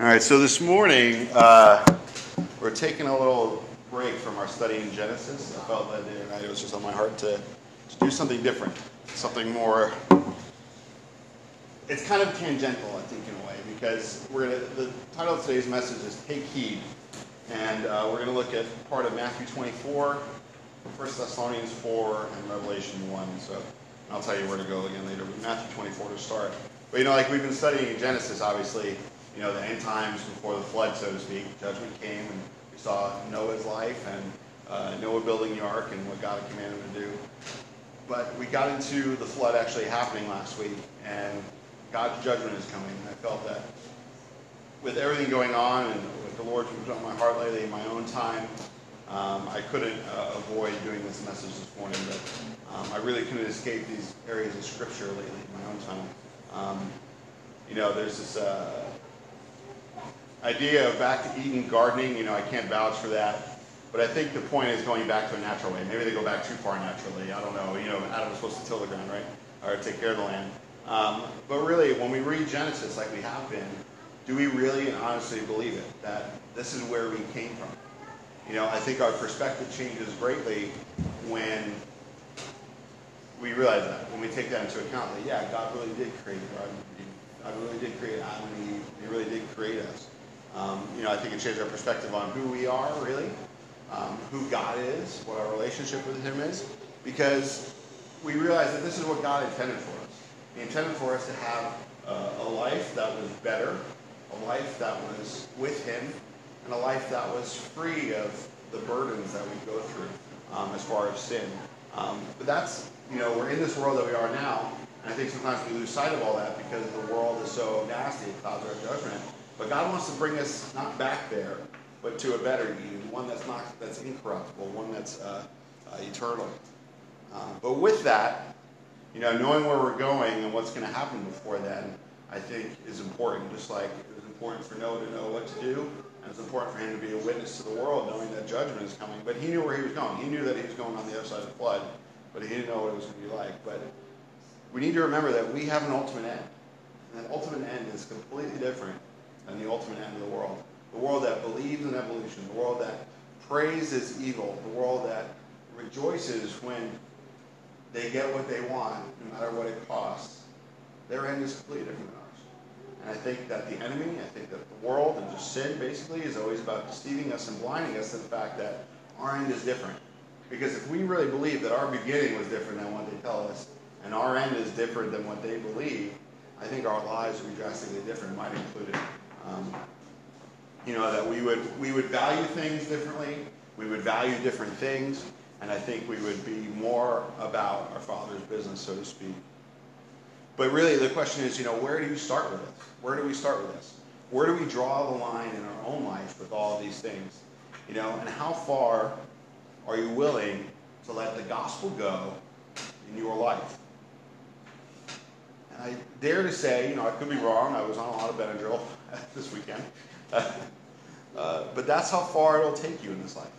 All right, so this morning uh, we're taking a little break from our study in Genesis. I felt that day night it was just on my heart to, to do something different, something more. It's kind of tangential, I think, in a way, because we're gonna, the title of today's message is "Take Heed," and uh, we're going to look at part of Matthew 24, 1 Thessalonians 4, and Revelation 1. So I'll tell you where to go again later. But Matthew 24 to start. But you know, like we've been studying in Genesis, obviously you know, the end times before the flood, so to speak. Judgment came, and we saw Noah's life and uh, Noah building the ark and what God had commanded him to do. But we got into the flood actually happening last week, and God's judgment is coming. I felt that with everything going on and with the Lord's moved on my heart lately in my own time, um, I couldn't uh, avoid doing this message this morning. But um, I really couldn't escape these areas of Scripture lately in my own time. Um, you know, there's this. Uh, idea of back to Eden gardening, you know, I can't vouch for that. But I think the point is going back to a natural way. Maybe they go back too far naturally. I don't know. You know, Adam was supposed to till the ground, right? Or take care of the land. Um, but really, when we read Genesis like we have been, do we really and honestly believe it? That this is where we came from? You know, I think our perspective changes greatly when we realize that, when we take that into account, that yeah, God really did create garden. God really did create Adam and Eve. He really did create us. Um, you know, I think it changes our perspective on who we are, really, um, who God is, what our relationship with Him is, because we realize that this is what God intended for us. He intended for us to have uh, a life that was better, a life that was with Him, and a life that was free of the burdens that we go through um, as far as sin. Um, but that's, you know, we're in this world that we are now, and I think sometimes we lose sight of all that because the world is so nasty, it clouds our judgment. But God wants to bring us not back there, but to a better you, one that's not that's incorruptible, one that's uh, uh, eternal. Uh, but with that, you know, knowing where we're going and what's going to happen before then, I think is important. Just like it was important for Noah to know what to do, and it's important for him to be a witness to the world, knowing that judgment is coming. But he knew where he was going. He knew that he was going on the other side of the flood, but he didn't know what it was going to be like. But we need to remember that we have an ultimate end. And that ultimate end is completely different and the ultimate end of the world. The world that believes in evolution, the world that praises evil, the world that rejoices when they get what they want, no matter what it costs. Their end is completely different than ours. And I think that the enemy, I think that the world and just sin basically is always about deceiving us and blinding us to the fact that our end is different. Because if we really believe that our beginning was different than what they tell us, and our end is different than what they believe, I think our lives would be drastically different, might include it. Um, you know, that we would, we would value things differently, we would value different things, and I think we would be more about our Father's business, so to speak. But really, the question is, you know, where do you start with this? Where do we start with this? Where do we draw the line in our own life with all of these things? You know, and how far are you willing to let the gospel go in your life? And I dare to say, you know, I could be wrong. I was on a lot of Benadryl this weekend. Uh, but that's how far it'll take you in this life.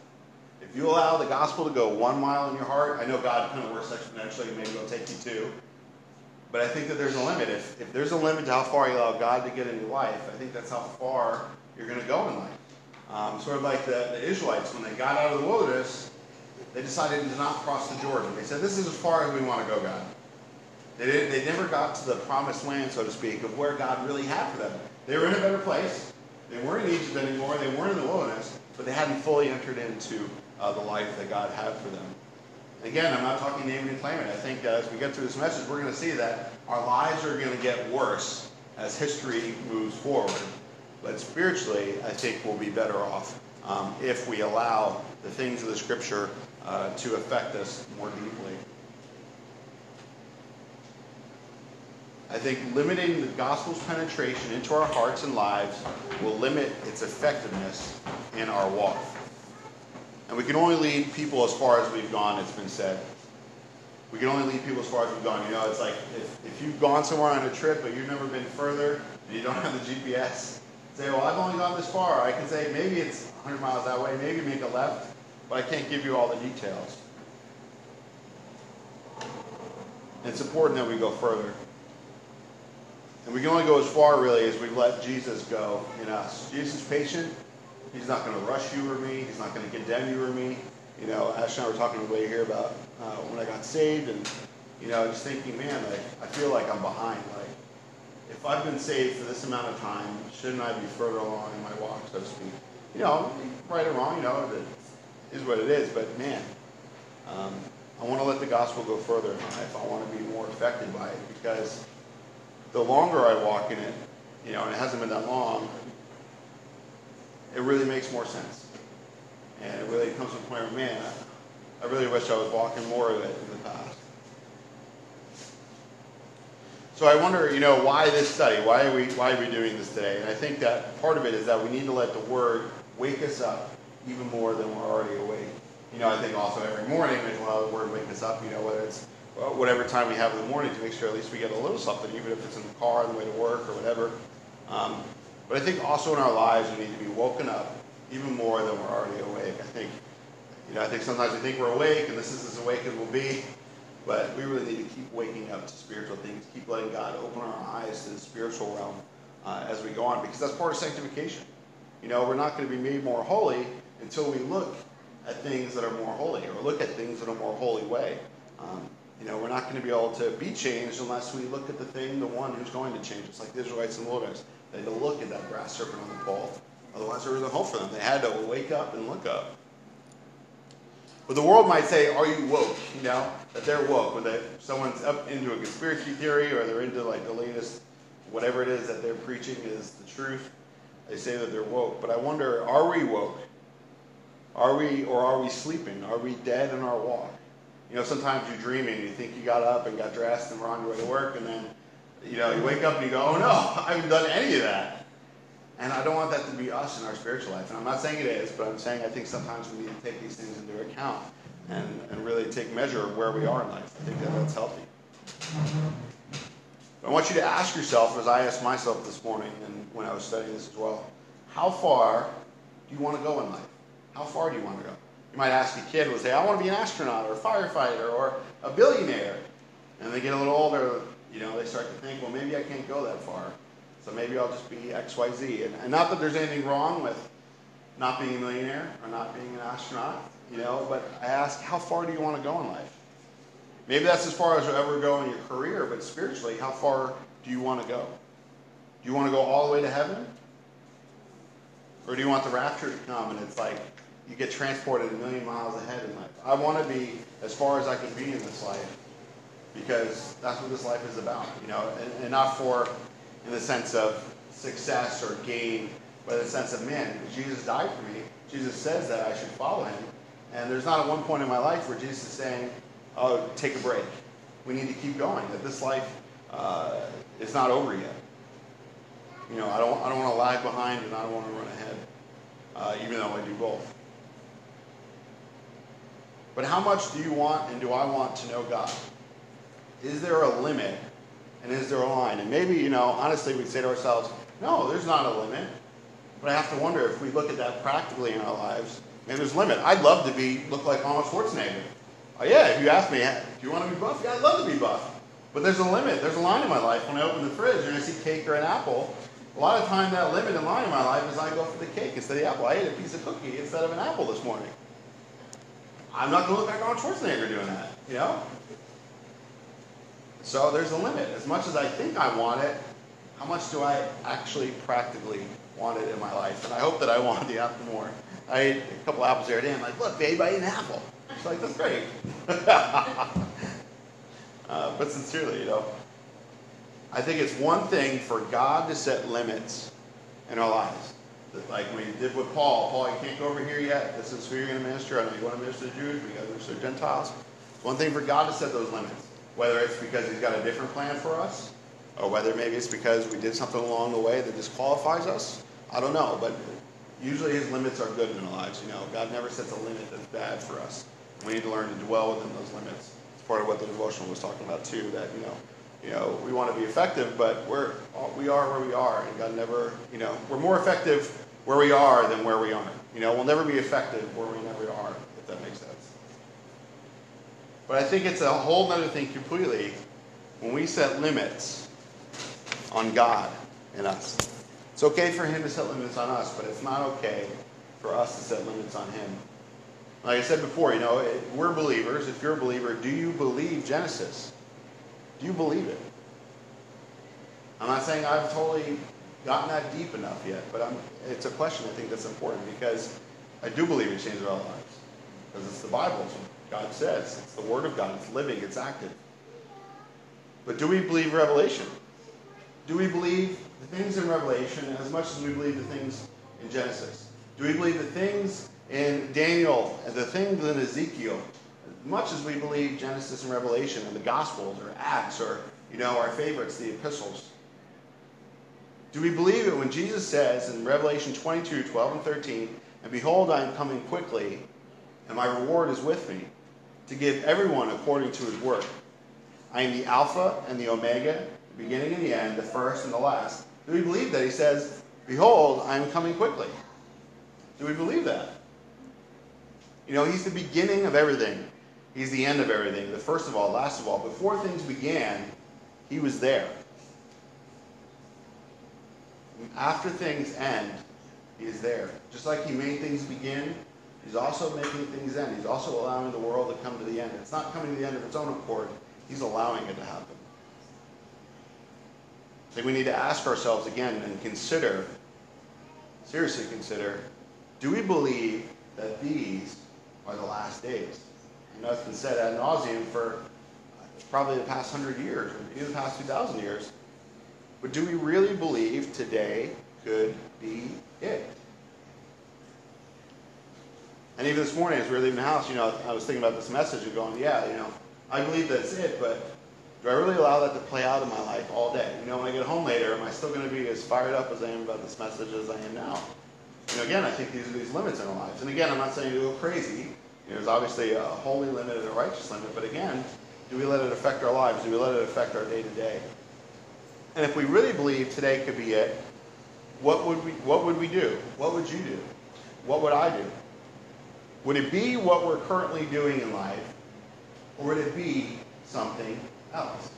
If you allow the gospel to go one mile in your heart, I know God kind of works exponentially, maybe it'll take you two. But I think that there's a limit. If, if there's a limit to how far you allow God to get in your life, I think that's how far you're going to go in life. Um, sort of like the, the Israelites, when they got out of the wilderness, they decided to not cross the Jordan. They said, This is as far as we want to go, God. They, they never got to the promised land, so to speak, of where God really had for them. They were in a better place. They weren't in Egypt anymore. They weren't in the wilderness, but they hadn't fully entered into uh, the life that God had for them. Again, I'm not talking naming and claiming. I think uh, as we get through this message, we're going to see that our lives are going to get worse as history moves forward. But spiritually, I think we'll be better off um, if we allow the things of the Scripture uh, to affect us more deeply. I think limiting the gospel's penetration into our hearts and lives will limit its effectiveness in our walk. And we can only lead people as far as we've gone, it's been said. We can only lead people as far as we've gone. You know, it's like if, if you've gone somewhere on a trip but you've never been further and you don't have the GPS, say, well, I've only gone this far. I can say maybe it's 100 miles that way, maybe make a left, but I can't give you all the details. It's important that we go further. And we can only go as far, really, as we let Jesus go in us. Jesus is patient. He's not going to rush you or me. He's not going to condemn you or me. You know, Ash and I were talking way here about uh, when I got saved, and you know, just thinking, man, like I feel like I'm behind. Like, if I've been saved for this amount of time, shouldn't I be further along in my walk, so to speak? You know, right or wrong, you know, it is what it is. But man, um, I want to let the gospel go further in my life. I want to be more affected by it because the longer I walk in it, you know, and it hasn't been that long, it really makes more sense. And it really comes to a point where, man, I, I really wish I was walking more of it in the past. So I wonder, you know, why this study? Why are we why are we doing this today? And I think that part of it is that we need to let the word wake us up even more than we're already awake. You know, I think also every morning allow the word wakes us up, you know, whether it's whatever time we have in the morning to make sure at least we get a little something, even if it's in the car on the way to work or whatever. Um, but I think also in our lives we need to be woken up even more than we're already awake. I think, you know, I think sometimes we think we're awake and this is as awake as we'll be, but we really need to keep waking up to spiritual things, keep letting God open our eyes to the spiritual realm uh, as we go on, because that's part of sanctification. You know, we're not going to be made more holy until we look at things that are more holy or look at things in a more holy way. Um, you know, we're not going to be able to be changed unless we look at the thing, the one who's going to change us, like the Israelites in the wilderness. They had to look at that brass serpent on the pole. Otherwise, there was no hope for them. They had to wake up and look up. But the world might say, "Are you woke?" You know that they're woke. When they, someone's up into a conspiracy theory or they're into like the latest, whatever it is that they're preaching is the truth, they say that they're woke. But I wonder, are we woke? Are we, or are we sleeping? Are we dead in our walk? You know, sometimes you're dreaming. You think you got up and got dressed and were on your way to work, and then you know, you wake up and you go, oh no, I haven't done any of that. And I don't want that to be us in our spiritual life. And I'm not saying it is, but I'm saying I think sometimes we need to take these things into account and, and really take measure of where we are in life. I think that that's healthy. But I want you to ask yourself, as I asked myself this morning and when I was studying this as well, how far do you want to go in life? How far do you want to go? You might ask a kid, will say, I want to be an astronaut or a firefighter or a billionaire. And they get a little older, you know, they start to think, well, maybe I can't go that far. So maybe I'll just be X, Y, Z. And, and not that there's anything wrong with not being a millionaire or not being an astronaut, you know, but I ask, how far do you want to go in life? Maybe that's as far as you'll ever go in your career, but spiritually, how far do you want to go? Do you want to go all the way to heaven? Or do you want the rapture to come and it's like you get transported a million miles ahead in life? I want to be as far as I can be in this life because that's what this life is about, you know, and, and not for in the sense of success or gain, but in the sense of, man, Jesus died for me. Jesus says that I should follow him. And there's not at one point in my life where Jesus is saying, oh, take a break. We need to keep going, that this life uh, is not over yet. You know, I don't, I don't want to lag behind and I don't want to run ahead, uh, even though I do both. But how much do you want and do I want to know God? is there a limit and is there a line? And maybe, you know, honestly, we'd say to ourselves, no, there's not a limit. But I have to wonder if we look at that practically in our lives, maybe there's a limit. I'd love to be look like Arnold Schwarzenegger. Oh, yeah, if you ask me, do you want to be buff? Yeah, I'd love to be buff. But there's a limit. There's a line in my life. When I open the fridge and I see cake or an apple, a lot of time that limit in line in my life is I go for the cake instead of the apple. I ate a piece of cookie instead of an apple this morning. I'm not going to look like Arnold Schwarzenegger doing that, you know? So there's a limit. As much as I think I want it, how much do I actually practically want it in my life? And I hope that I want the apple more. I ate a couple apples the other day. I'm like, look, babe, I ate an apple. She's like, that's great. uh, but sincerely, you know, I think it's one thing for God to set limits in our lives. Like we did with Paul. Paul, you can't go over here yet. This is who you're going to minister. I know you want to minister to Jews, but you got to minister to Gentiles. One thing for God to set those limits. Whether it's because he's got a different plan for us, or whether maybe it's because we did something along the way that disqualifies us. I don't know, but usually his limits are good in our lives. You know, God never sets a limit that's bad for us. We need to learn to dwell within those limits. It's part of what the devotional was talking about too. That you know, you know, we want to be effective, but we're we are where we are, and God never, you know, we're more effective where we are than where we aren't. You know, we'll never be effective where we never are, if that makes sense. But I think it's a whole other thing completely when we set limits on God and us. It's okay for him to set limits on us, but it's not okay for us to set limits on him. Like I said before, you know, we're believers. If you're a believer, do you believe Genesis? Do you believe it? I'm not saying I've totally gotten that deep enough yet, but I'm, it's a question I think that's important because I do believe it changes our lives. Because it's the Bible, it's God says. It's the Word of God. It's living, it's active. But do we believe Revelation? Do we believe the things in Revelation as much as we believe the things in Genesis? Do we believe the things in Daniel and the things in Ezekiel much as we believe Genesis and Revelation and the Gospels or Acts or, you know, our favorites, the epistles? Do we believe it when Jesus says in Revelation 22, 12 and 13, And behold, I am coming quickly, and my reward is with me, to give everyone according to his work. I am the Alpha and the Omega, the beginning and the end, the first and the last. Do we believe that? He says, Behold, I am coming quickly. Do we believe that? You know, he's the beginning of everything. He's the end of everything. The first of all, last of all. Before things began, he was there. After things end, he is there. Just like he made things begin, he's also making things end. He's also allowing the world to come to the end. It's not coming to the end of its own accord. He's allowing it to happen. I think we need to ask ourselves again and consider, seriously consider, do we believe that these are the last days? I know it's been said ad nauseum for uh, probably the past hundred years, or maybe the past 2,000 years. But do we really believe today could be it? And even this morning, as we were leaving the house, you know, I was thinking about this message and going, yeah, you know, I believe that's it, but do I really allow that to play out in my life all day? You know, when I get home later, am I still going to be as fired up as I am about this message as I am now? You know, again, I think these are these limits in our lives. And again, I'm not saying to go crazy. There's obviously a holy limit and a righteous limit, but again, do we let it affect our lives? Do we let it affect our day to day? And if we really believe today could be it, what would we what would we do? What would you do? What would I do? Would it be what we're currently doing in life? Or would it be something else?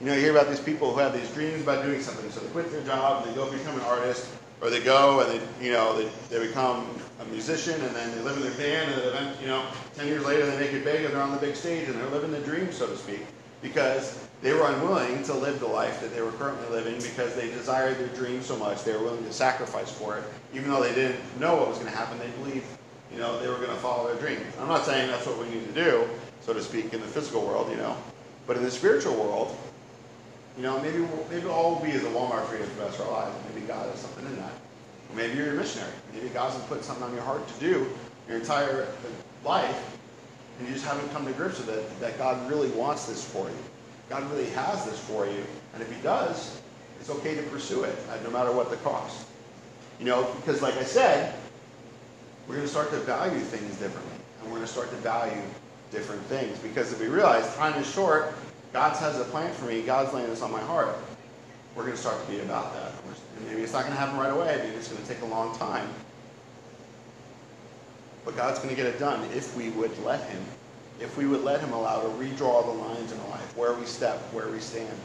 You know, you hear about these people who have these dreams about doing something. So they quit their job, and they go become an artist, or they go and they, you know, they, they become a musician, and then they live in their band, and then, you know, 10 years later they make it big, and they're on the big stage, and they're living the dream, so to speak, because they were unwilling to live the life that they were currently living because they desired their dream so much, they were willing to sacrifice for it, even though they didn't know what was going to happen. They believed, you know, they were going to follow their dream. I'm not saying that's what we need to do, so to speak, in the physical world, you know, but in the spiritual world, you know, maybe maybe all we'll be is a Walmart for the rest of our lives. Maybe God has something in that. Maybe you're a missionary. Maybe God's been something on your heart to do your entire life, and you just haven't come to grips with it. That God really wants this for you. God really has this for you, and if He does, it's okay to pursue it, uh, no matter what the cost. You know, because like I said, we're going to start to value things differently, and we're going to start to value different things. Because if we realize time is short, God has a plan for me. God's laying this on my heart. We're going to start to be about that. And maybe it's not going to happen right away. Maybe it's going to take a long time. But God's going to get it done if we would let Him. If we would let Him allow to redraw the lines in our life, where we step, where we stand.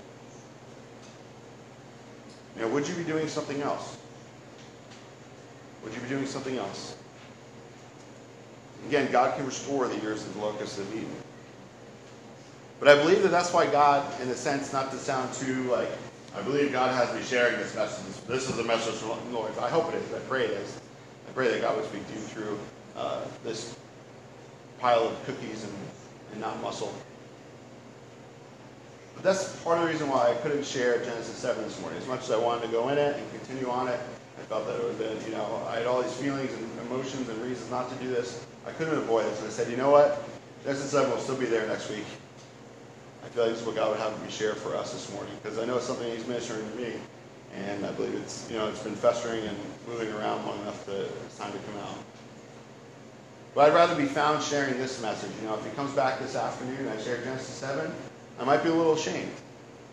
Know, would you be doing something else? Would you be doing something else? Again, God can restore the years of the locusts of Eden. But I believe that that's why God, in a sense, not to sound too like, I believe God has me sharing this message. This is a message from the Lord. I hope it is. I pray it is. I pray that God would speak to you through uh, this pile of cookies and, and not muscle. But that's part of the reason why I couldn't share Genesis 7 this morning. As much as I wanted to go in it and continue on it, I felt that it would have been, you know, I had all these feelings and emotions and reasons not to do this. I couldn't avoid it. So I said, you know what? Genesis 7 will still be there next week. I feel like this is what God would have me share for us this morning because I know it's something He's ministering to me, and I believe it's you know it's been festering and moving around long enough that it's time to come out. But I'd rather be found sharing this message. You know, if He comes back this afternoon and I share Genesis seven, I might be a little ashamed.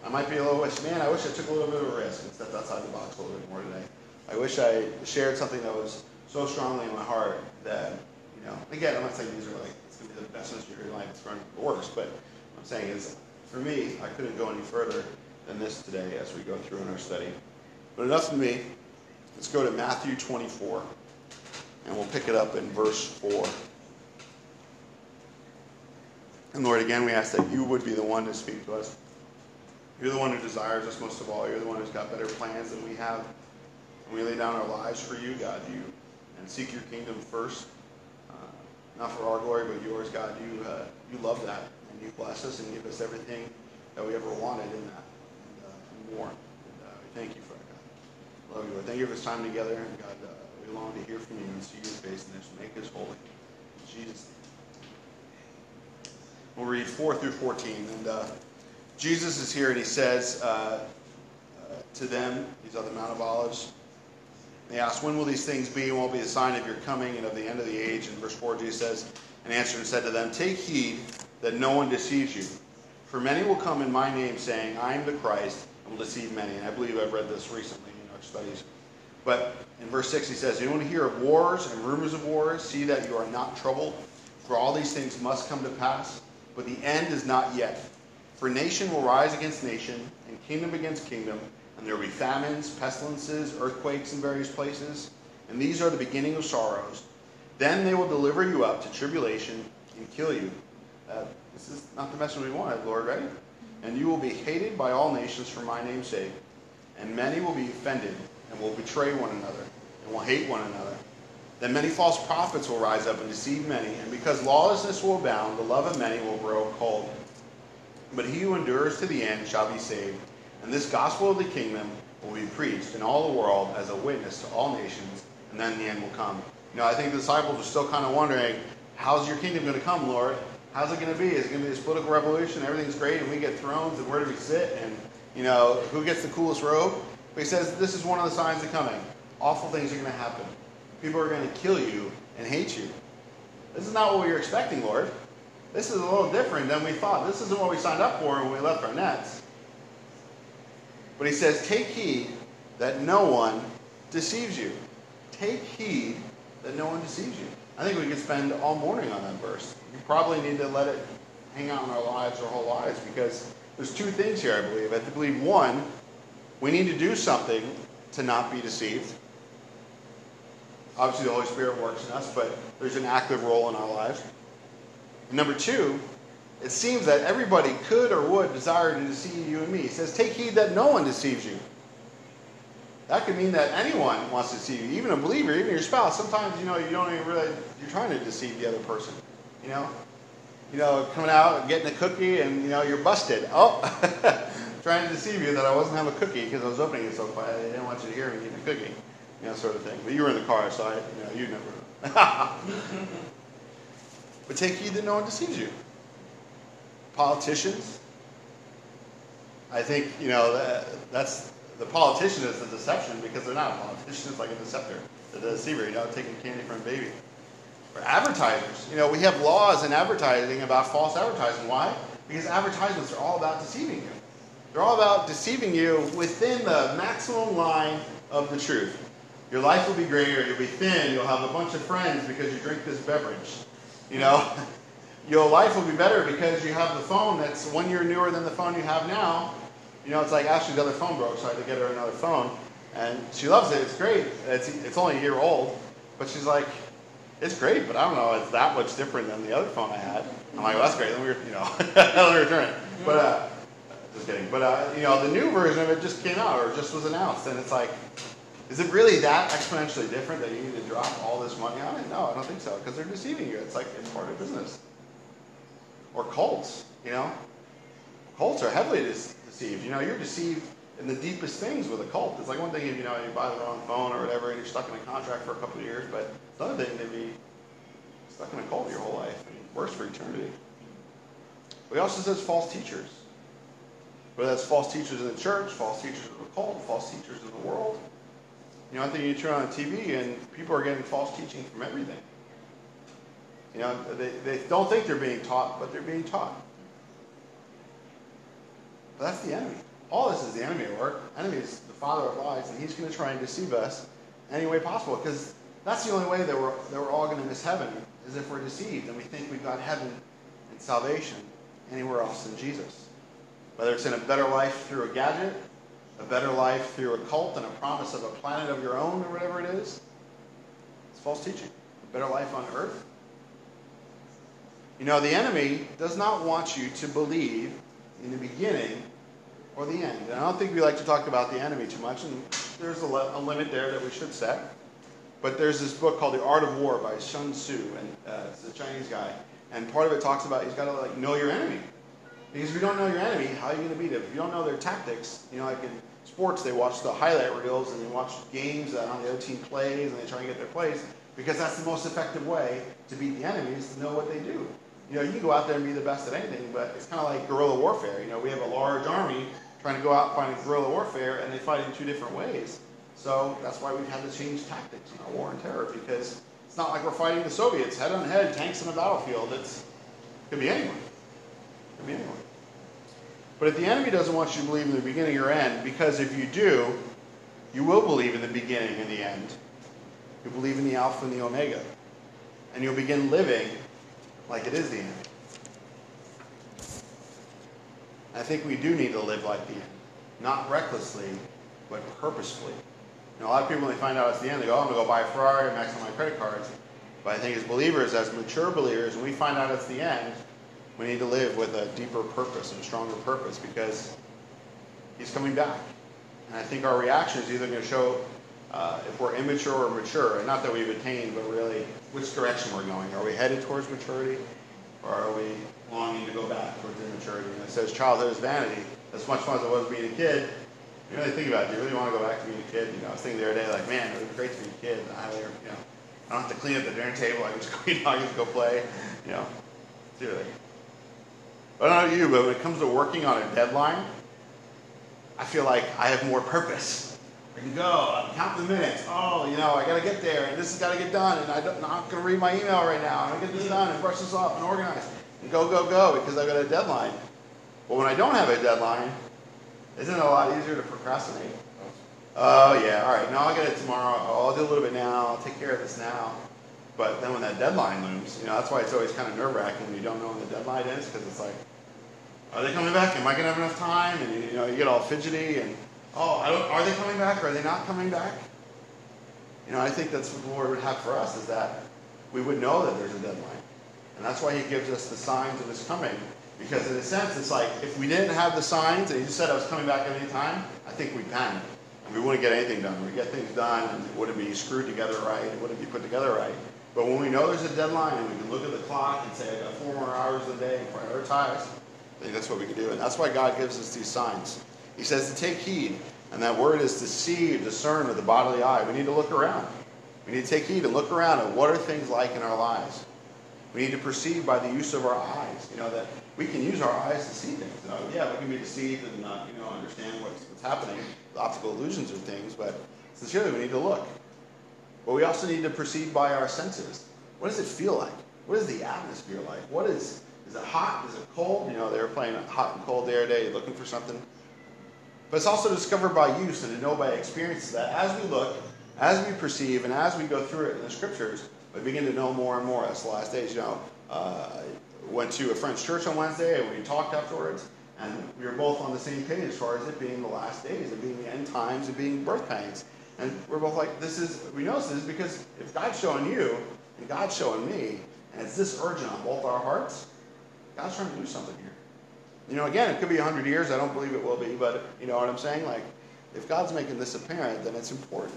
I might be a little wish, man, I wish I took a little bit of a risk and stepped outside the box a little bit more today. I wish I shared something that was so strongly in my heart that, you know, again, I'm not saying these are like, it's going to be the best message of your life, it's going to be the worst, but what I'm saying is for me, I couldn't go any further than this today as we go through in our study. But enough of me. Let's go to Matthew 24, and we'll pick it up in verse 4. And Lord, again, we ask that you would be the one to speak to us. You're the one who desires us most of all. You're the one who's got better plans than we have. And we lay down our lives for you, God, you, and seek your kingdom first. Uh, not for our glory, but yours, God. You, uh, you love that, you bless us and give us everything that we ever wanted in that, and, uh, and more. And uh, we thank you for it, God. Love you, Lord. Thank you for this time together, and God, uh, we long to hear from you and see your face and just make us holy. In Jesus' We'll read 4 through 14. And uh, Jesus is here and he says uh, uh, to them, he's on the Mount of Olives. They ask, When will these things be? And will be a sign of your coming and of the end of the age? And verse 4, Jesus says, And answered and said to them, Take heed that no one deceives you. For many will come in my name, saying, I am the Christ, and will deceive many. And I believe I've read this recently in our studies. But in verse 6, he says, You want to hear of wars and rumors of wars? See that you are not troubled, for all these things must come to pass but the end is not yet. For nation will rise against nation, and kingdom against kingdom, and there will be famines, pestilences, earthquakes in various places, and these are the beginning of sorrows. Then they will deliver you up to tribulation and kill you. Uh, this is not the message we wanted, Lord, right? And you will be hated by all nations for my name's sake, and many will be offended and will betray one another and will hate one another. Then many false prophets will rise up and deceive many, and because lawlessness will abound, the love of many will grow cold. But he who endures to the end shall be saved. And this gospel of the kingdom will be preached in all the world as a witness to all nations, and then the end will come. You know, I think the disciples are still kind of wondering, how's your kingdom going to come, Lord? How's it going to be? Is it going to be this political revolution? Everything's great, and we get thrones, and where do we sit? And, you know, who gets the coolest robe? But he says this is one of the signs of coming. Awful things are going to happen. People are going to kill you and hate you. This is not what we were expecting, Lord. This is a little different than we thought. This isn't what we signed up for when we left our nets. But he says, Take heed that no one deceives you. Take heed that no one deceives you. I think we could spend all morning on that verse. Probably need to let it hang out in our lives our whole lives because there's two things here, I believe. I believe one, we need to do something to not be deceived. Obviously, the Holy Spirit works in us, but there's an active role in our lives. And number two, it seems that everybody could or would desire to deceive you and me. He says, Take heed that no one deceives you. That could mean that anyone wants to deceive you, even a believer, even your spouse. Sometimes, you know, you don't even realize you're trying to deceive the other person. You know? You know, coming out and getting a cookie and, you know, you're busted. Oh, trying to deceive you that I wasn't having a cookie because I was opening it so quiet. I didn't want you to hear me eating a cookie you know, sort of thing. But you were in the car, so I, you know, you never. but take heed that no one deceives you. Politicians. I think you know that, that's the politician is the deception because they're not a politician. It's like a deceptor, the deceiver. You know, taking candy from a baby. Advertisers. You know, we have laws in advertising about false advertising. Why? Because advertisements are all about deceiving you. They're all about deceiving you within the maximum line of the truth. Your life will be greater. You'll be thin. You'll have a bunch of friends because you drink this beverage. You know, your life will be better because you have the phone that's one year newer than the phone you have now. You know, it's like Ashley's other phone broke, so I had to get her another phone. And she loves it. It's great. It's, it's only a year old. But she's like, it's great, but I don't know. It's that much different than the other phone I had. I'm like, well, that's great. Let me, you know, let me return it. But, uh, just kidding. But, uh, you know, the new version of it just came out or just was announced. And it's like, is it really that exponentially different that you need to drop all this money on it? No, I don't think so, because they're deceiving you. It's like it's part of business. Or cults, you know? Cults are heavily deceived. You know, you're deceived in the deepest things with a cult. It's like one thing if you know you buy the wrong phone or whatever, and you're stuck in a contract for a couple of years, but another thing to be stuck in a cult your whole life. Worse for eternity. But he also says false teachers. Whether that's false teachers in the church, false teachers in the cult, false teachers in the world. You know, I think you turn on TV and people are getting false teaching from everything. You know, they, they don't think they're being taught, but they're being taught. But that's the enemy. All this is the enemy at work. Enemy is the father of lies, and he's going to try and deceive us any way possible. Because that's the only way that we're, that we're all going to miss heaven, is if we're deceived and we think we've got heaven and salvation anywhere else than Jesus. Whether it's in a better life through a gadget, a better life through a cult and a promise of a planet of your own or whatever it is, it's false teaching. A better life on earth. You know, the enemy does not want you to believe in the beginning or the end. And I don't think we like to talk about the enemy too much, and there's a, a limit there that we should set. But there's this book called The Art of War by Sun Tzu, and uh, it's a Chinese guy. And part of it talks about he's got to like know your enemy. Because if you don't know your enemy, how are you going to beat them? If you don't know their tactics, you know, like in sports, they watch the highlight reels and they watch games that on the other team plays and they try and get their plays because that's the most effective way to beat the enemy is to know what they do. You know, you can go out there and be the best at anything, but it's kind of like guerrilla warfare. You know, we have a large army trying to go out and find guerrilla warfare, and they fight in two different ways. So that's why we've had to change tactics in our war on terror because it's not like we're fighting the Soviets head on head, tanks on a battlefield. It's, it could be anyone. It could be anyone. But if the enemy doesn't want you to believe in the beginning or end, because if you do, you will believe in the beginning and the end. You believe in the Alpha and the Omega. And you'll begin living like it is the end. I think we do need to live like the end. Not recklessly, but purposefully. You know, a lot of people, when they find out it's the end, they go, oh, I'm going to go buy a Ferrari and max out my credit cards. But I think as believers, as mature believers, when we find out it's the end, we need to live with a deeper purpose and a stronger purpose because he's coming back. And I think our reaction is either going to show uh, if we're immature or mature, and not that we've attained, but really which direction we're going. Are we headed towards maturity, or are we longing to go back towards immaturity? And it says childhood is vanity. As much fun as it was being a kid, you really think about it. Do you really want to go back to being a kid? You know, I was thinking the other day, like, man, it would be great to be a kid. I, you know, I don't have to clean up the dinner table. I can just go, you know, I can just go play. You know, seriously. I don't know you, but when it comes to working on a deadline, I feel like I have more purpose. I can go, I'm counting the minutes. Oh, you know, I got to get there, and this has got to get done, and I am not going to read my email right now. I'm going to get this done and brush this off and organize and go, go, go because I've got a deadline. But when I don't have a deadline, isn't it a lot easier to procrastinate? Oh, yeah, all right, no, I'll get it tomorrow. I'll do a little bit now. I'll take care of this now. But then when that deadline looms, you know, that's why it's always kind of nerve wracking when you don't know when the deadline is because it's like, are they coming back? Am I going to have enough time? And you, you know, you get all fidgety and, oh, are they coming back? Or are they not coming back? You know, I think that's what the Lord would have for us is that we would know that there's a deadline. And that's why he gives us the signs of his coming. Because in a sense, it's like if we didn't have the signs and he just said I was coming back at any time, I think we'd panic. We wouldn't get anything done. We'd get things done and it wouldn't be screwed together right. It wouldn't be put together right. But when we know there's a deadline and we can look at the clock and say, I got four more hours a day and prioritize, I think that's what we can do. And that's why God gives us these signs. He says to take heed. And that word is to see, discern with the bodily eye. We need to look around. We need to take heed and look around at what are things like in our lives. We need to perceive by the use of our eyes. You know, that we can use our eyes to see things. Know, yeah, we can be deceived and not, you know, understand what's, what's happening. Optical illusions are things, but sincerely, we need to look. But we also need to perceive by our senses. What does it feel like? What is the atmosphere like? What is, is it hot? Is it cold? You know, they were playing hot and cold air day, looking for something. But it's also discovered by use and to know by experience that as we look, as we perceive, and as we go through it in the scriptures, we begin to know more and more. That's the last days. You know, uh, went to a French church on Wednesday, and we talked afterwards, and we were both on the same page as far as it being the last days, it being the end times, it being birth pangs. And we're both like, this is, we know this is because if God's showing you and God's showing me, and it's this urgent on both our hearts, God's trying to do something here. You know, again, it could be 100 years. I don't believe it will be, but you know what I'm saying? Like, if God's making this apparent, then it's important.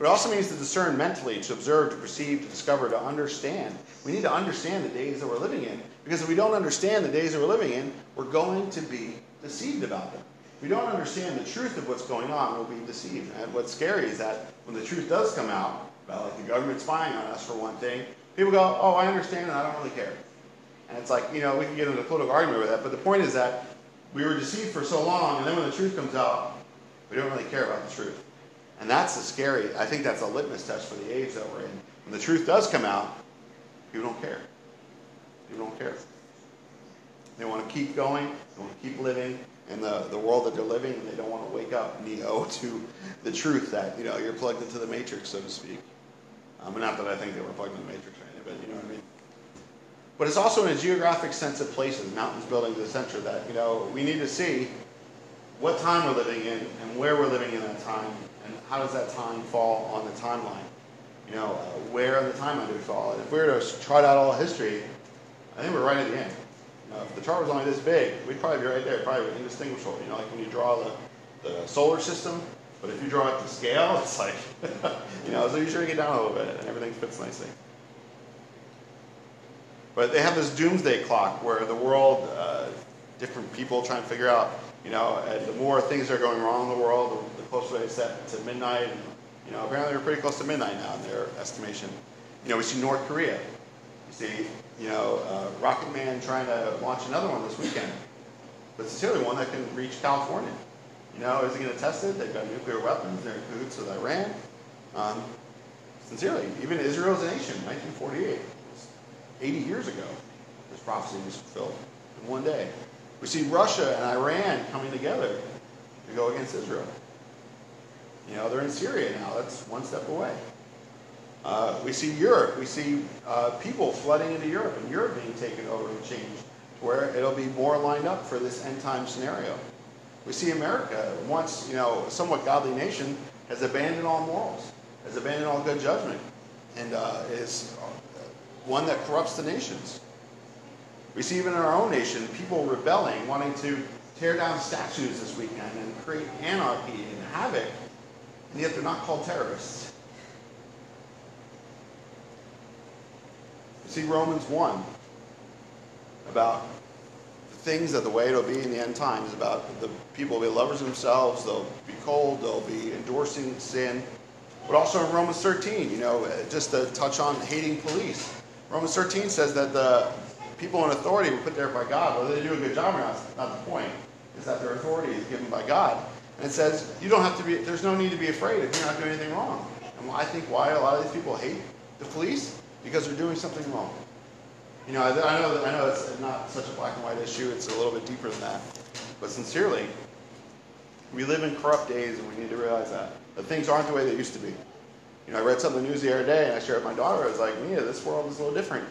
But it also means to discern mentally, to observe, to perceive, to discover, to understand. We need to understand the days that we're living in. Because if we don't understand the days that we're living in, we're going to be deceived about them we don't understand the truth of what's going on, we'll be deceived. And what's scary is that when the truth does come out, about like the government spying on us for one thing, people go, oh, I understand and I don't really care. And it's like, you know, we can get into a political argument with that, but the point is that we were deceived for so long, and then when the truth comes out, we don't really care about the truth. And that's the scary, I think that's a litmus test for the age that we're in. When the truth does come out, people don't care. People don't care. They want to keep going, they want to keep living, in the, the world that they're living, and they don't want to wake up Neo to the truth that you know you're plugged into the matrix, so to speak. Um, not that I think they were plugged into the matrix or anything, but you know what I mean. But it's also in a geographic sense of places, mountains, buildings, etc. That you know we need to see what time we're living in and where we're living in that time, and how does that time fall on the timeline. You know, uh, where on the timeline do we fall? And if we were to chart out all history, I think we're right at the end. You if the chart was only this big, we'd probably be right there, probably indistinguishable. You know, like when you draw the, the solar system, but if you draw it to scale, it's like, you know, so you shrink it down a little bit and everything fits nicely. But they have this doomsday clock where the world, uh, different people try and figure out, you know, the more things are going wrong in the world, the closer set to midnight. And, you know, apparently we're pretty close to midnight now in their estimation. You know, we see North Korea. You see, you know, uh, Rocket Man trying to launch another one this weekend. But sincerely, one that can reach California. You know, is he going to test it? They've got nuclear weapons. They're in cahoots with Iran. Um, sincerely, even Israel as a nation, 1948, 80 years ago, this prophecy was fulfilled in one day. We see Russia and Iran coming together to go against Israel. You know, they're in Syria now. That's one step away. Uh, we see Europe. We see uh, people flooding into Europe, and Europe being taken over and changed to where it'll be more lined up for this end time scenario. We see America, once you know, a somewhat godly nation, has abandoned all morals, has abandoned all good judgment, and uh, is one that corrupts the nations. We see even in our own nation people rebelling, wanting to tear down statues this weekend and create anarchy and havoc, and yet they're not called terrorists. See Romans 1 about things that the way it'll be in the end times, about the people will be lovers themselves, they'll be cold, they'll be endorsing sin. But also in Romans 13, you know, just to touch on hating police. Romans 13 says that the people in authority were put there by God. Whether they do a good job or not, not the point. Is that their authority is given by God. And says you don't have to be. There's no need to be afraid if you're not doing anything wrong. And I think why a lot of these people hate the police because they're doing something wrong. You know, I, I know that I know it's not such a black and white issue. It's a little bit deeper than that. But sincerely, we live in corrupt days, and we need to realize that that things aren't the way they used to be. You know, I read something in the news the other day, and I shared it with my daughter. I was like, Mia, this world is a little different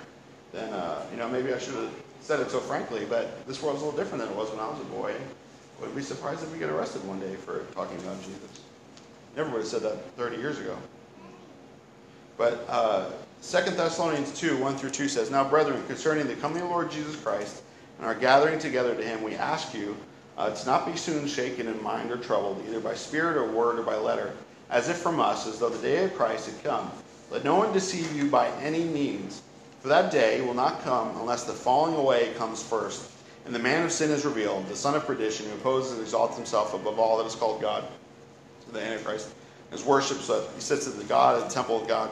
than, uh, you know, maybe I should have said it so frankly, but this world is a little different than it was when I was a boy. Would be surprised if we get arrested one day for talking about Jesus. Never would have said that 30 years ago. But uh, 2 Thessalonians 2, 1 through 2 says, Now, brethren, concerning the coming of the Lord Jesus Christ and our gathering together to him, we ask you uh, to not be soon shaken in mind or troubled, either by spirit or word or by letter as if from us, as though the day of Christ had come. Let no one deceive you by any means, for that day will not come unless the falling away comes first, and the man of sin is revealed, the son of perdition, who opposes and exalts himself above all that is called God, the Antichrist, is worshipped so he sits at the God, at the temple of God.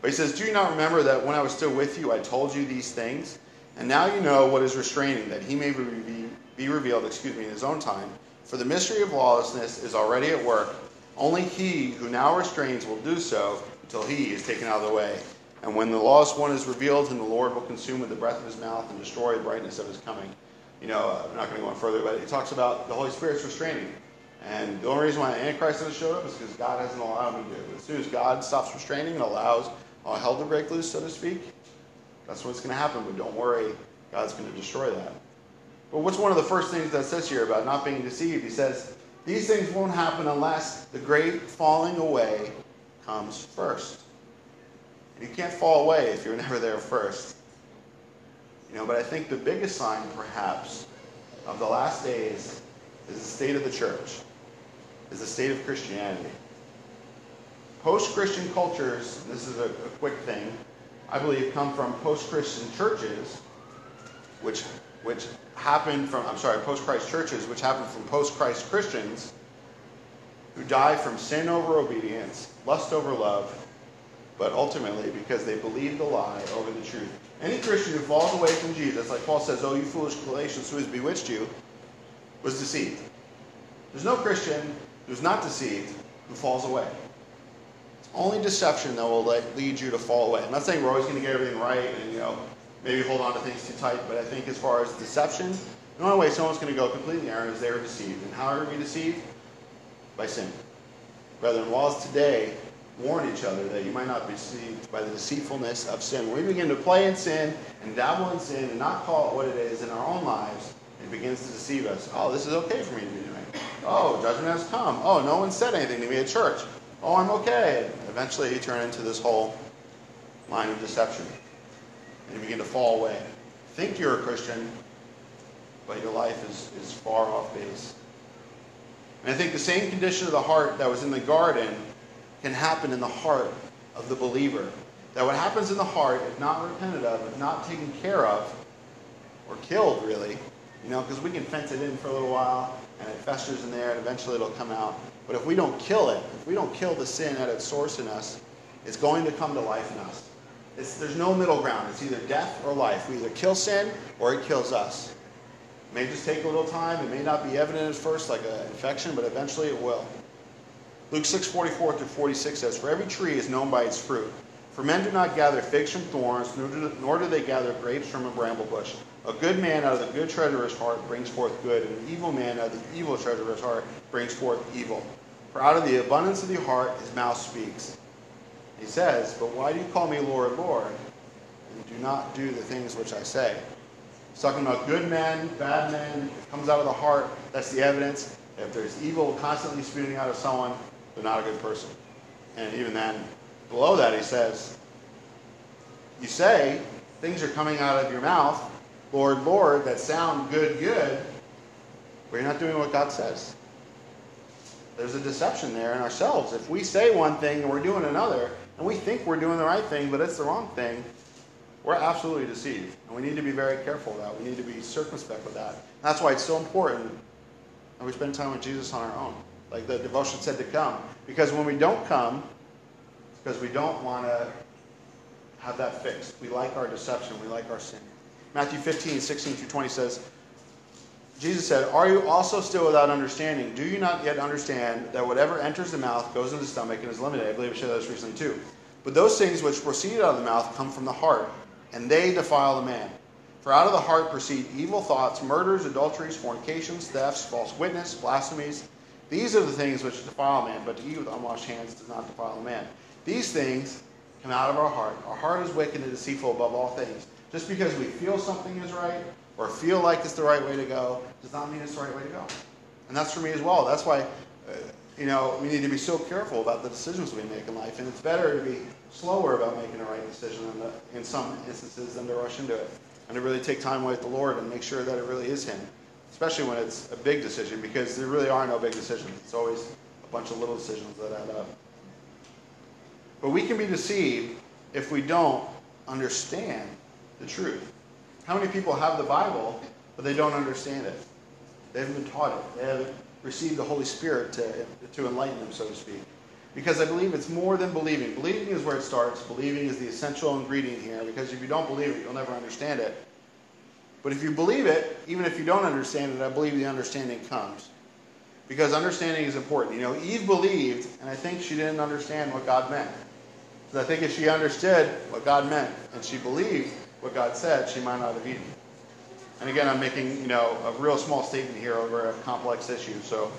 But he says, Do you not remember that when I was still with you, I told you these things? And now you know what is restraining, that he may be, be revealed, excuse me, in his own time. For the mystery of lawlessness is already at work. Only he who now restrains will do so until he is taken out of the way. And when the lost one is revealed, and the Lord will consume with the breath of his mouth and destroy the brightness of his coming. You know, uh, I'm not going to go on further, but he talks about the Holy Spirit's restraining. And the only reason why Antichrist hasn't showed up is because God hasn't allowed him to. As soon as God stops restraining and allows all hell to break loose, so to speak, that's what's going to happen. But don't worry, God's going to destroy that. But what's one of the first things that says here about not being deceived? He says, these things won't happen unless the great falling away comes first. And you can't fall away if you're never there first. You know, but I think the biggest sign, perhaps, of the last days is the state of the church, is the state of Christianity. Post-Christian cultures, this is a, a quick thing, I believe come from post-Christian churches, which which happened from, I'm sorry, post Christ churches, which happened from post Christ Christians who die from sin over obedience, lust over love, but ultimately because they believed the lie over the truth. Any Christian who falls away from Jesus, like Paul says, Oh, you foolish Galatians, who has bewitched you, was deceived. There's no Christian who's not deceived who falls away. It's only deception that will lead you to fall away. I'm not saying we're always going to get everything right and, you know, maybe hold on to things too tight, but I think as far as deception, the only way someone's going to go completely errant is they're deceived. And how are we deceived? By sin. Brethren, whilst today warn each other that you might not be deceived by the deceitfulness of sin. When we begin to play in sin and dabble in sin and not call it what it is in our own lives, it begins to deceive us. Oh, this is okay for me to be doing. Oh, judgment has come. Oh, no one said anything to me at church. Oh, I'm okay. Eventually you turn into this whole line of deception. And you begin to fall away. Think you're a Christian, but your life is, is far off base. And I think the same condition of the heart that was in the garden can happen in the heart of the believer. That what happens in the heart, if not repented of, if not taken care of, or killed really, you know, because we can fence it in for a little while and it festers in there and eventually it'll come out. But if we don't kill it, if we don't kill the sin at its source in us, it's going to come to life in us. It's, there's no middle ground. It's either death or life. We either kill sin or it kills us. It may just take a little time. It may not be evident at first, like an infection, but eventually it will. Luke 6, 44 through 46 says, For every tree is known by its fruit. For men do not gather figs from thorns, nor do, nor do they gather grapes from a bramble bush. A good man out of the good treasure of his heart brings forth good, and an evil man out of the evil treasure of his heart brings forth evil. For out of the abundance of the heart his mouth speaks. He says, But why do you call me Lord, Lord, and do not do the things which I say? He's talking about good men, bad men. It comes out of the heart. That's the evidence. If there's evil constantly spewing out of someone, they're not a good person. And even then, below that, he says, You say things are coming out of your mouth, Lord, Lord, that sound good, good, but you're not doing what God says. There's a deception there in ourselves. If we say one thing and we're doing another, and we think we're doing the right thing, but it's the wrong thing, we're absolutely deceived. And we need to be very careful of that. We need to be circumspect with that. That's why it's so important that we spend time with Jesus on our own. Like the devotion said to come. Because when we don't come, it's because we don't want to have that fixed. We like our deception. We like our sin. Matthew 15, 16 through 20 says, Jesus said, Are you also still without understanding? Do you not yet understand that whatever enters the mouth goes into the stomach and is limited? I believe I shared that recently too. But those things which proceed out of the mouth come from the heart, and they defile the man. For out of the heart proceed evil thoughts, murders, adulteries, fornications, thefts, false witness, blasphemies. These are the things which defile man, but to eat with unwashed hands does not defile a man. These things come out of our heart. Our heart is wicked and deceitful above all things. Just because we feel something is right or feel like it's the right way to go does not mean it's the right way to go. And that's for me as well. That's why, uh, you know, we need to be so careful about the decisions we make in life. And it's better to be slower about making the right decision in, the, in some instances than to rush into it. And to really take time with the Lord and make sure that it really is Him. Especially when it's a big decision, because there really are no big decisions. It's always a bunch of little decisions that add up. But we can be deceived if we don't understand the truth. How many people have the Bible, but they don't understand it? They haven't been taught it. They haven't received the Holy Spirit to, to enlighten them, so to speak. Because I believe it's more than believing. Believing is where it starts. Believing is the essential ingredient here. Because if you don't believe it, you'll never understand it. But if you believe it, even if you don't understand it, I believe the understanding comes. Because understanding is important. You know, Eve believed, and I think she didn't understand what God meant. Because I think if she understood what God meant and she believed what God said, she might not have eaten. And again, I'm making, you know, a real small statement here over a complex issue. So,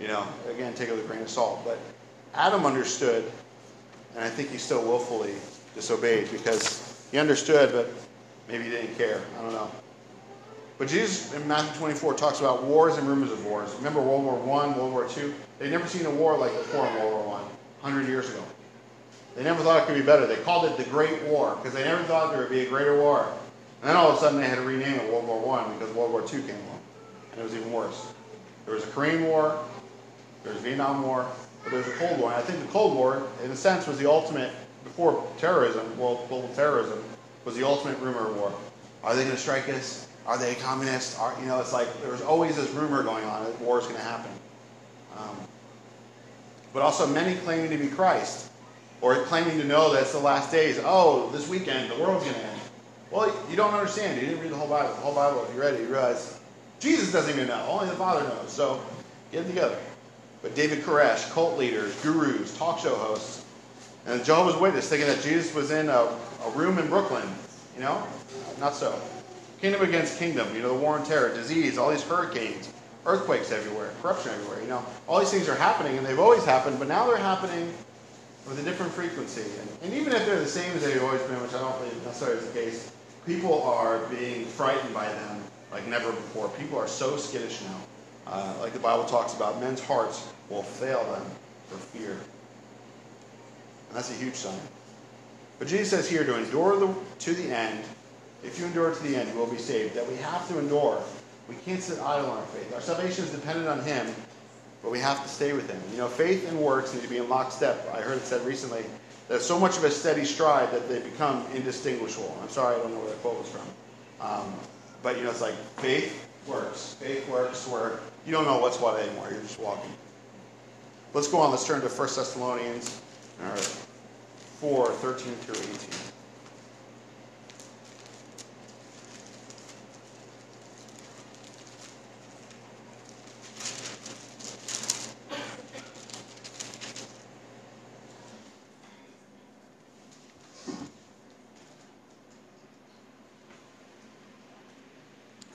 you know, again, take it with a grain of salt. But Adam understood, and I think he still willfully disobeyed because he understood, but maybe he didn't care. I don't know. But Jesus in Matthew 24 talks about wars and rumors of wars. Remember World War I, World War II? They'd never seen a war like before in World War I, 100 years ago. They never thought it could be better. They called it the Great War because they never thought there would be a greater war. And then all of a sudden they had to rename it World War I because World War II came along. And it was even worse. There was a Korean War, there was a Vietnam War, but there was a Cold War. And I think the Cold War, in a sense, was the ultimate, before terrorism, world global terrorism, was the ultimate rumor war. Are they going to strike us? Are they communists? Are, you know, it's like there's always this rumor going on that war is going to happen. Um, but also many claiming to be Christ or claiming to know that it's the last days. Oh, this weekend the world's going to end. Well, you don't understand. You didn't read the whole Bible. The whole Bible, if you read it, you realize Jesus doesn't even know. Only the Father knows. So get it together. But David Koresh, cult leaders, gurus, talk show hosts, and Jehovah's Witness thinking that Jesus was in a, a room in Brooklyn. You know? Not so. Kingdom against kingdom, you know, the war on terror, disease, all these hurricanes, earthquakes everywhere, corruption everywhere, you know. All these things are happening and they've always happened, but now they're happening with a different frequency. And, and even if they're the same as they've always been, which I don't believe necessarily is the case, people are being frightened by them like never before. People are so skittish now. Uh, like the Bible talks about, men's hearts will fail them for fear. And that's a huge sign. But Jesus says here to endure the, to the end. If you endure to the end, you will be saved. That we have to endure. We can't sit idle on our faith. Our salvation is dependent on Him, but we have to stay with Him. You know, faith and works need to be in lockstep. I heard it said recently that so much of a steady stride that they become indistinguishable. I'm sorry, I don't know where that quote was from. Um, but, you know, it's like faith works. Faith works where you don't know what's what anymore. You're just walking. Let's go on. Let's turn to 1 Thessalonians. All right. 4 13 through 18.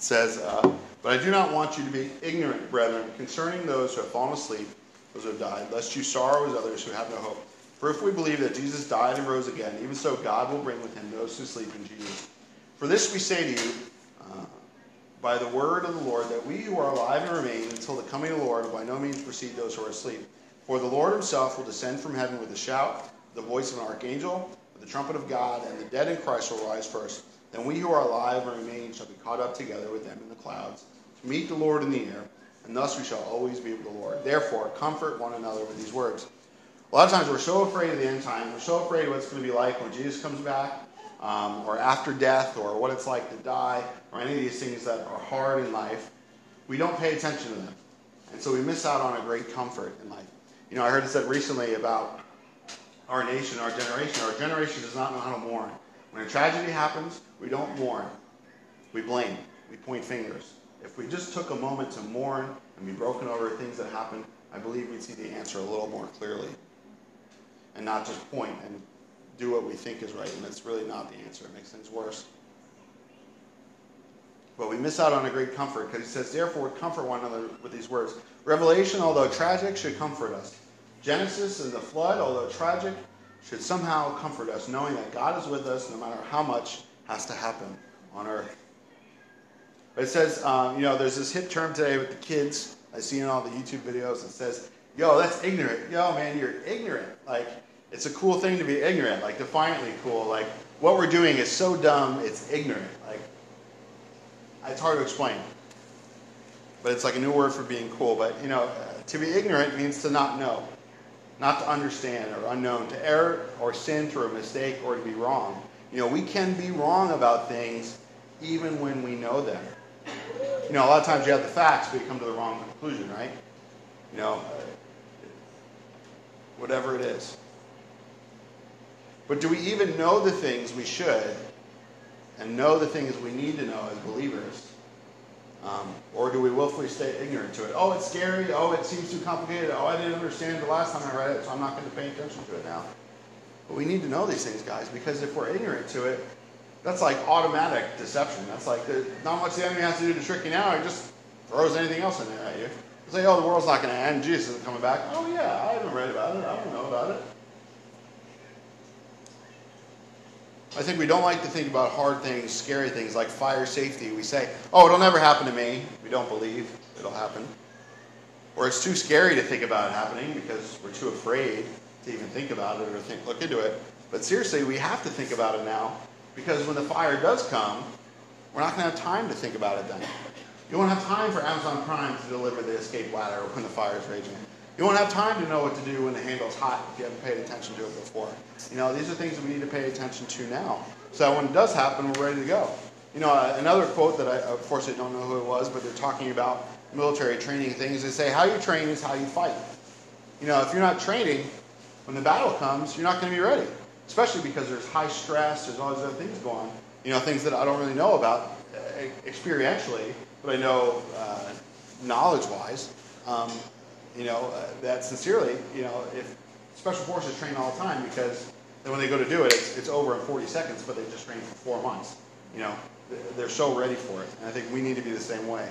Says, uh, But I do not want you to be ignorant, brethren, concerning those who have fallen asleep, those who have died, lest you sorrow as others who have no hope. For if we believe that Jesus died and rose again, even so God will bring with him those who sleep in Jesus. For this we say to you, uh, by the word of the Lord, that we who are alive and remain until the coming of the Lord by no means precede those who are asleep. For the Lord himself will descend from heaven with a shout, the voice of an archangel, with the trumpet of God, and the dead in Christ will rise first. Then we who are alive and remain shall be caught up together with them in the clouds to meet the Lord in the air, and thus we shall always be with the Lord. Therefore, comfort one another with these words. A lot of times we're so afraid of the end time. We're so afraid of what it's going to be like when Jesus comes back, um, or after death, or what it's like to die, or any of these things that are hard in life. We don't pay attention to them. And so we miss out on a great comfort in life. You know, I heard it said recently about our nation, our generation. Our generation does not know how to mourn. When a tragedy happens, we don't mourn. We blame. We point fingers. If we just took a moment to mourn and be broken over things that happened, I believe we'd see the answer a little more clearly and not just point and do what we think is right, and it's really not the answer. It makes things worse. But we miss out on a great comfort because he says, Therefore, comfort one another with these words. Revelation, although tragic, should comfort us. Genesis and the flood, although tragic, should somehow comfort us, knowing that God is with us no matter how much has to happen on earth. But it says, um, you know, there's this hip term today with the kids. I see in all the YouTube videos. It says yo, that's ignorant. Yo, man, you're ignorant. Like, it's a cool thing to be ignorant, like defiantly cool. Like, what we're doing is so dumb, it's ignorant. Like, it's hard to explain. But it's like a new word for being cool. But, you know, to be ignorant means to not know, not to understand or unknown, to err or sin through a mistake or to be wrong. You know, we can be wrong about things even when we know them. You know, a lot of times you have the facts, but you come to the wrong conclusion, right? You know, whatever it is. But do we even know the things we should and know the things we need to know as believers? Um, or do we willfully stay ignorant to it? Oh, it's scary. Oh, it seems too complicated. Oh, I didn't understand the last time I read it, so I'm not going to pay attention to it now. But we need to know these things, guys, because if we're ignorant to it, that's like automatic deception. That's like the, not much the enemy has to do to trick you now. He just throws anything else in there at you. Say, oh, the world's not going to end. Jesus isn't coming back. Oh, yeah, I haven't read about it. I don't know about it. I think we don't like to think about hard things, scary things like fire safety. We say, oh, it'll never happen to me. We don't believe it'll happen. Or it's too scary to think about it happening because we're too afraid to even think about it or think, look into it. But seriously, we have to think about it now because when the fire does come, we're not going to have time to think about it then. You won't have time for Amazon Prime to deliver the escape ladder when the fire is raging. You won't have time to know what to do when the handle's hot if you haven't paid attention to it before. You know, these are things that we need to pay attention to now. So that when it does happen, we're ready to go. You know, uh, another quote that I, of course, I don't know who it was, but they're talking about military training things. They say, how you train is how you fight. You know, if you're not training, when the battle comes, you're not going to be ready. Especially because there's high stress, there's all these other things going on. You know, things that I don't really know about uh, experientially but I know uh, knowledge-wise, um, you know, uh, that sincerely, you know, if special forces train all the time because then when they go to do it, it's, it's over in 40 seconds, but they just trained for four months. You know, they're so ready for it. And I think we need to be the same way.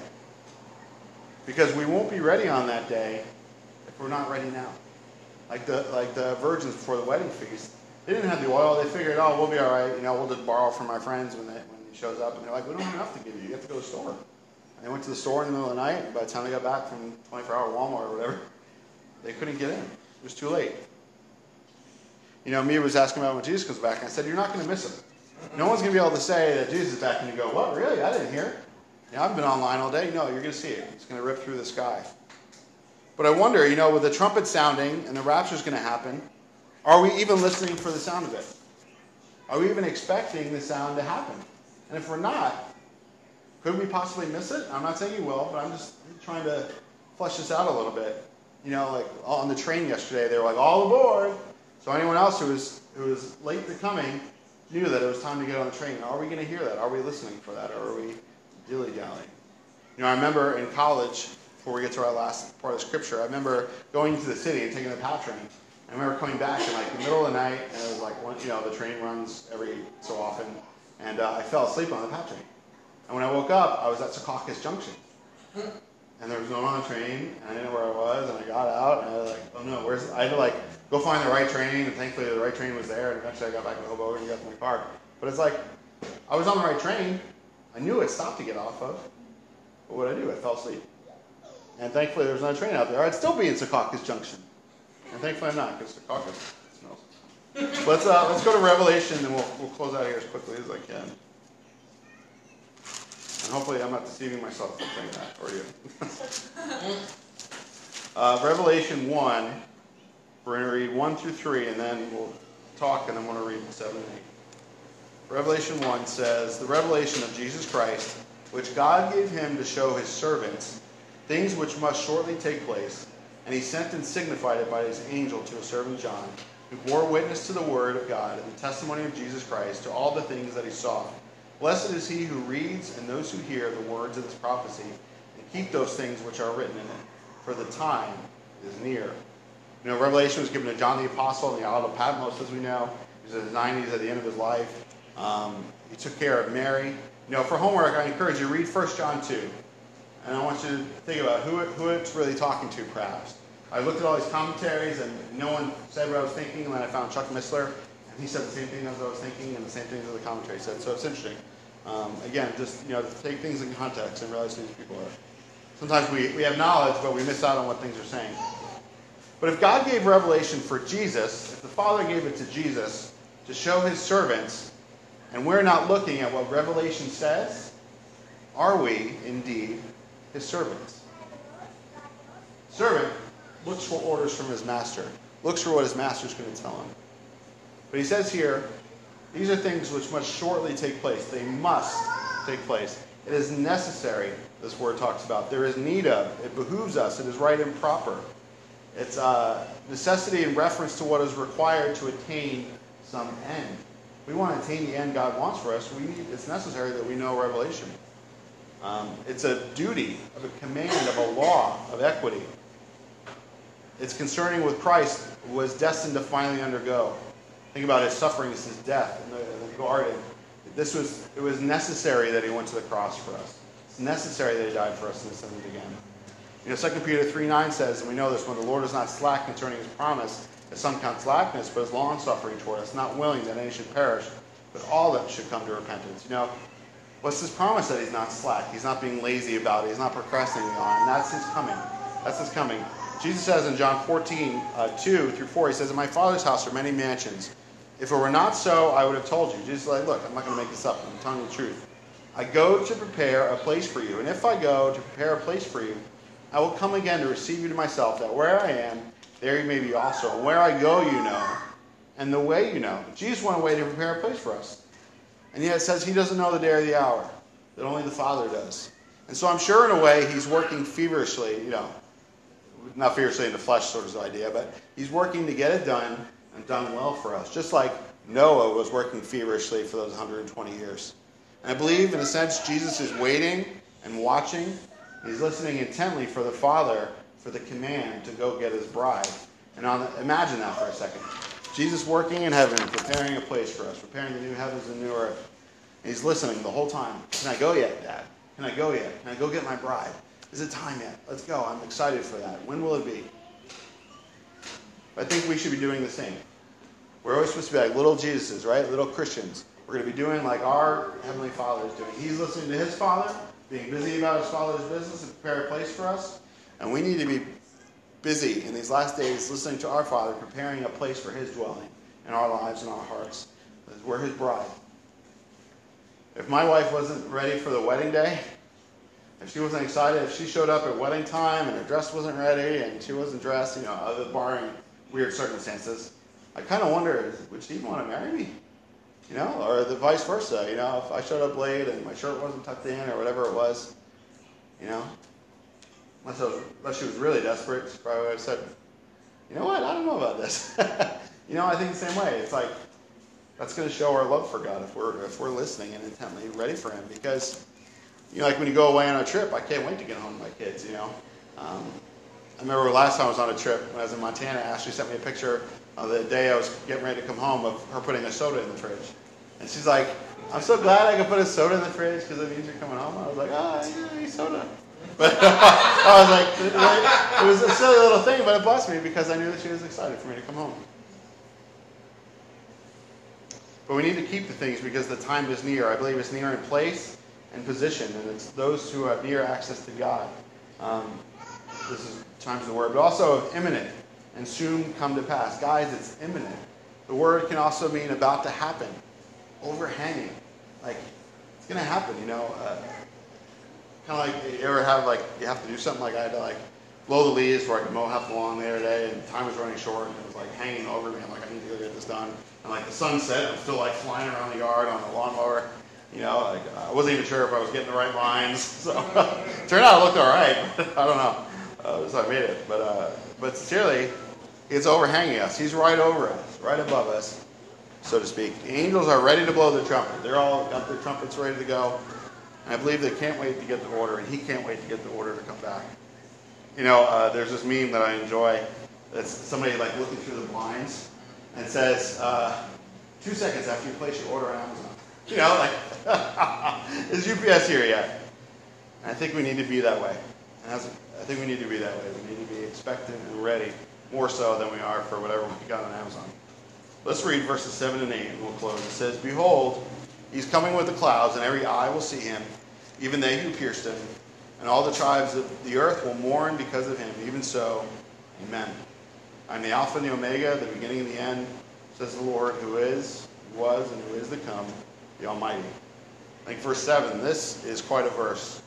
Because we won't be ready on that day if we're not ready now. like the like the virgins before the wedding feast. They didn't have the oil. They figured, oh, we'll be all right. You know, we'll just borrow from my friends when they, when he shows up. And they're like, we don't have enough to give you. You have to go to the store. And they went to the store in the middle of the night. And by the time they got back from 24-hour Walmart or whatever, they couldn't get in. It was too late. You know, me was asking about when Jesus comes back, and I said, you're not going to miss him. No one's going to be able to say that Jesus is back, and you go, what, really? I didn't hear it. Yeah, I've been online all day. No, you're going to see it. It's going to rip through the sky. But I wonder, you know, with the trumpet sounding and the rapture is going to happen, are we even listening for the sound of it? Are we even expecting the sound to happen? And if we're not, could we possibly miss it? I'm not saying you will, but I'm just trying to flesh this out a little bit. You know, like on the train yesterday, they were like, all aboard. So anyone else who was, who was late to coming knew that it was time to get on the train. Are we going to hear that? Are we listening for that? Or are we dilly-dallying? You know, I remember in college, before we get to our last part of scripture, I remember going to the city and taking the POW train. I remember coming back in like the middle of the night, and it was like, one, you know, the train runs every so often, and uh, I fell asleep on the POW train. And when I woke up, I was at Secaucus Junction. And there was no one on the train, and I didn't know where I was, and I got out, and I was like, oh no, where's, I had to like go find the right train, and thankfully the right train was there, and eventually I got back to Hoboken and got to my car. But it's like, I was on the right train, I knew it stopped to get off of, but what did I do? I fell asleep. And thankfully there was no train out there. I'd still be in Secaucus Junction. And thankfully I'm not, because Secaucus smells. let's, uh, let's go to Revelation, and we'll, we'll close out here as quickly as I can. And hopefully I'm not deceiving myself from saying that, or you. uh, Revelation 1, we're going to read 1 through 3, and then we'll talk, and I'm going to read 7 and 8. Revelation 1 says, The revelation of Jesus Christ, which God gave him to show his servants, things which must shortly take place, and he sent and signified it by his angel to his servant John, who bore witness to the word of God and the testimony of Jesus Christ, to all the things that he saw. Blessed is he who reads and those who hear the words of this prophecy and keep those things which are written in it, for the time is near. You know, Revelation was given to John the Apostle on the Isle of Patmos, as we know. He was in his 90s at the end of his life. Um, he took care of Mary. You know, for homework, I encourage you to read 1 John 2. And I want you to think about who, who it's really talking to, perhaps. I looked at all these commentaries, and no one said what I was thinking, and then I found Chuck Missler, and he said the same thing as I was thinking, and the same thing as the commentary said. So it's interesting. Um, again, just you know, take things in context and realize who these people are. Sometimes we, we have knowledge, but we miss out on what things are saying. But if God gave revelation for Jesus, if the Father gave it to Jesus to show his servants, and we're not looking at what Revelation says, are we indeed his servants? Servant looks for orders from his master, looks for what his master's going to tell him. But he says here, these are things which must shortly take place. They must take place. It is necessary, this word talks about. There is need of. It behooves us. It is right and proper. It's a necessity in reference to what is required to attain some end. We want to attain the end God wants for us. We need, it's necessary that we know Revelation. Um, it's a duty, of a command, of a law, of equity. It's concerning with Christ was destined to finally undergo. Think about his sufferings, his death in the, in the garden. This was, it was necessary that he went to the cross for us. It's necessary that he died for us and ascended again. You know, 2 Peter 3 9 says, and we know this, when the Lord is not slack concerning his promise, as some count slackness, but is long suffering toward us, not willing that any should perish, but all that should come to repentance. You know, what's his promise that he's not slack? He's not being lazy about it. He's not procrastinating on it. And that's his coming. That's his coming. Jesus says in John 14, uh, 2 through 4, he says, In my Father's house are many mansions. If it were not so, I would have told you. Jesus like, look, I'm not going to make this up. I'm telling you the truth. I go to prepare a place for you. And if I go to prepare a place for you, I will come again to receive you to myself, that where I am, there you may be also. And where I go, you know, and the way you know. Jesus went away to prepare a place for us. And yet it says he doesn't know the day or the hour, that only the Father does. And so I'm sure in a way he's working feverishly, you know, not feverishly in the flesh sort of idea, but he's working to get it done and done well for us, just like Noah was working feverishly for those 120 years. And I believe, in a sense, Jesus is waiting and watching. He's listening intently for the Father for the command to go get his bride. And the, imagine that for a second. Jesus working in heaven, preparing a place for us, preparing the new heavens and new earth. And he's listening the whole time. Can I go yet, Dad? Can I go yet? Can I go get my bride? Is it time yet? Let's go. I'm excited for that. When will it be? I think we should be doing the same. We're always supposed to be like little Jesuses, right? Little Christians. We're going to be doing like our Heavenly Father is doing. He's listening to His Father, being busy about His Father's business and prepare a place for us. And we need to be busy in these last days listening to our Father, preparing a place for His dwelling in our lives and our hearts. We're His bride. If my wife wasn't ready for the wedding day, if she wasn't excited, if she showed up at wedding time and her dress wasn't ready and she wasn't dressed, you know, other barring weird circumstances, I kind of wonder, would she even want to marry me? You know, or the vice versa. You know, if I showed up late and my shirt wasn't tucked in or whatever it was, you know, unless, was, unless she was really desperate, she probably would have said, you know what, I don't know about this. you know, I think the same way. It's like that's going to show our love for God if we're if we're listening and intently ready for Him. Because you know, like when you go away on a trip, I can't wait to get home with my kids. You know, um, I remember last time I was on a trip when I was in Montana. Ashley sent me a picture of the day I was getting ready to come home of her putting a soda in the fridge, and she's like, "I'm so glad I could put a soda in the fridge because it means you're coming home." I was like, "Oh, yeah, soda." But I was like, it was a silly little thing, but it blessed me because I knew that she was excited for me to come home. But we need to keep the things because the time is near. I believe it's near in place and position, and it's those who have near access to God. Um, this is times the word, but also of imminent and soon come to pass. Guys, it's imminent. The word can also mean about to happen, overhanging. Like, it's going to happen, you know. Uh, kind of like, you ever have, like, you have to do something like I had to, like, blow the leaves where I could mow half the lawn the other day, and time was running short, and it was, like, hanging over me. I'm like, I need to go get this done. And, like, the sun set, I'm still, like, flying around the yard on the lawnmower. You know, like, I wasn't even sure if I was getting the right lines. So, turned out it looked all right. I don't know. Uh, so I made it. But, uh, but sincerely, it's overhanging us. He's right over us, right above us, so to speak. The angels are ready to blow the trumpet. They're all got their trumpets ready to go. And I believe they can't wait to get the order, and he can't wait to get the order to come back. You know, uh, there's this meme that I enjoy. That's somebody like looking through the blinds and says, uh, two seconds after you place your order on Amazon. You know, like, is UPS here yet? I think we need to be that way. And I think we need to be that way. We need to be expectant and ready more so than we are for whatever we got on Amazon. Let's read verses 7 and 8 and we'll close. It says, Behold, he's coming with the clouds, and every eye will see him, even they who pierced him, and all the tribes of the earth will mourn because of him. Even so, amen. I'm the Alpha and the Omega, the beginning and the end, says the Lord, who is, who was, and who is to come, the Almighty. Think verse 7, this is quite a verse.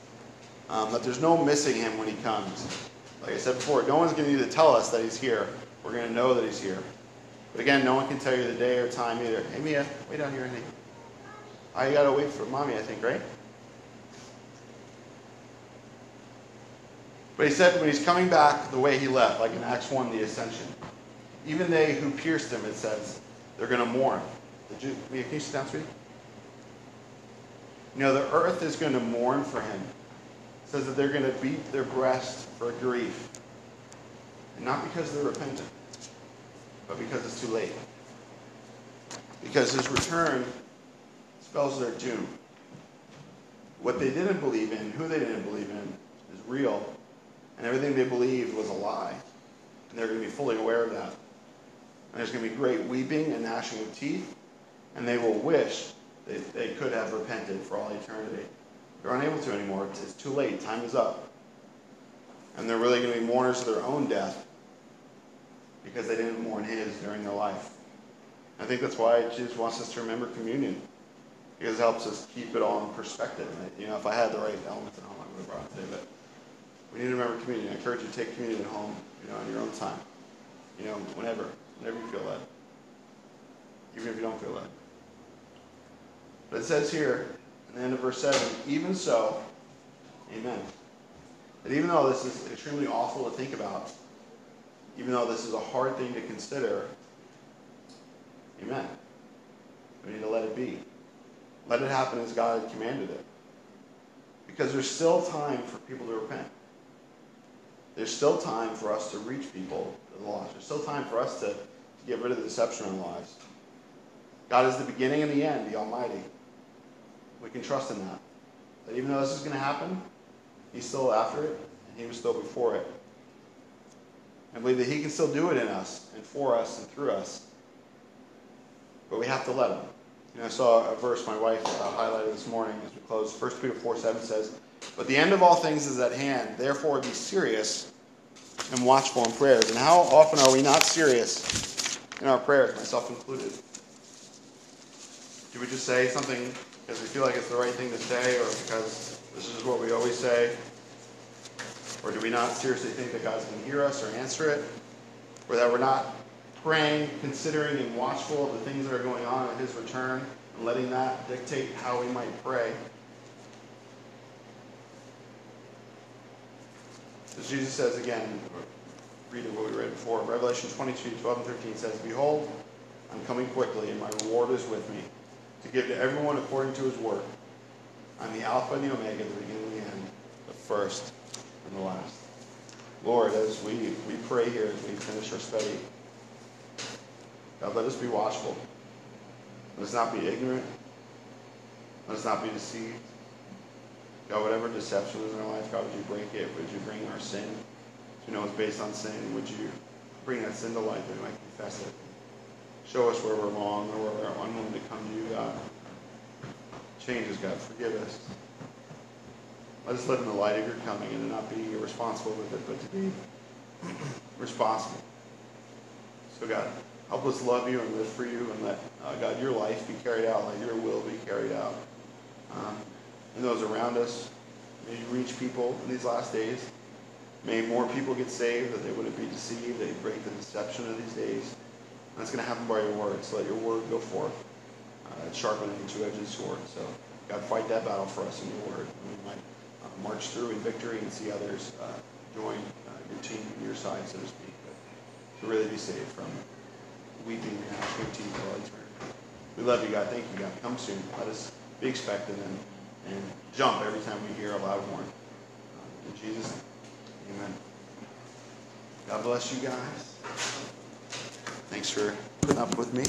Um, that there's no missing him when he comes. Like I said before, no one's going to need to tell us that he's here. We're going to know that he's here. But again, no one can tell you the day or time either. Hey, Mia, wait down here, honey. I got to wait for mommy, I think, right? But he said when he's coming back the way he left, like in Acts 1, the ascension, even they who pierced him, it says, they're going to mourn. Did you, Mia, can you sit down, sweetie? You know, the earth is going to mourn for him says that they're going to beat their breast for grief. And not because they're repentant, but because it's too late. Because his return spells their doom. What they didn't believe in, who they didn't believe in, is real. And everything they believed was a lie. And they're going to be fully aware of that. And there's going to be great weeping and gnashing of teeth. And they will wish that they could have repented for all eternity. They're unable to anymore. It's, it's too late. Time is up. And they're really going to be mourners of their own death because they didn't mourn his during their life. I think that's why Jesus wants us to remember communion because it helps us keep it all in perspective. You know, if I had the right elements at home, I would have brought it today. But we need to remember communion. I encourage you to take communion at home, you know, on your own time. You know, whenever, whenever you feel led. Even if you don't feel led. But it says here, and the end of verse 7, even so, amen. That even though this is extremely awful to think about, even though this is a hard thing to consider, amen. We need to let it be. Let it happen as God commanded it. Because there's still time for people to repent. There's still time for us to reach people to the lost. There's still time for us to, to get rid of the deception in our lives. God is the beginning and the end, the Almighty. We can trust in that. That even though this is going to happen, He's still after it, and He was still before it. I believe that He can still do it in us and for us and through us. But we have to let Him. You know, I saw a verse my wife uh, highlighted this morning as we close. 1 Peter 4 7 says, But the end of all things is at hand. Therefore, be serious and watchful in prayers. And how often are we not serious in our prayers, myself included? Do we just say something because we feel like it's the right thing to say or because this is what we always say? Or do we not seriously think that God's going to hear us or answer it? Or that we're not praying, considering, and watchful of the things that are going on at His return and letting that dictate how we might pray? As Jesus says again, reading what we read before, Revelation 22, 12 and 13 says, Behold, I'm coming quickly, and my reward is with me, to give to everyone according to his work. I'm the Alpha and the Omega, the beginning and the end, the first and the last. Lord, as we, we pray here, as we finish our study, God, let us be watchful. Let us not be ignorant. Let us not be deceived. God, whatever deception is in our life, God, would you break it? Would you bring our sin? To know it's based on sin. Would you bring that sin to light that we might confess it? Show us where we're wrong or where we're unwilling to come to you, God. Change us, God. Forgive us. Let us live in the light of your coming and to not be irresponsible with it, but to be responsible. So, God, help us love you and live for you and let, uh, God, your life be carried out, let your will be carried out. Um, and those around us. May you reach people in these last days. May more people get saved, that they wouldn't be deceived, that you break the deception of these days. That's going to happen by your word. So let your word go forth. Uh, sharpen a two-edged sword. So God, fight that battle for us in your word. And we might uh, march through in victory and see others uh, join uh, your team, your side, so to speak. But to really be saved from weeping and gnashing of teeth all eternity. We love you, God. Thank you, God. Come soon. Let us be expectant and and jump every time we hear a loud horn. Uh, in Jesus' name, amen. God bless you guys. Thanks for putting up with me.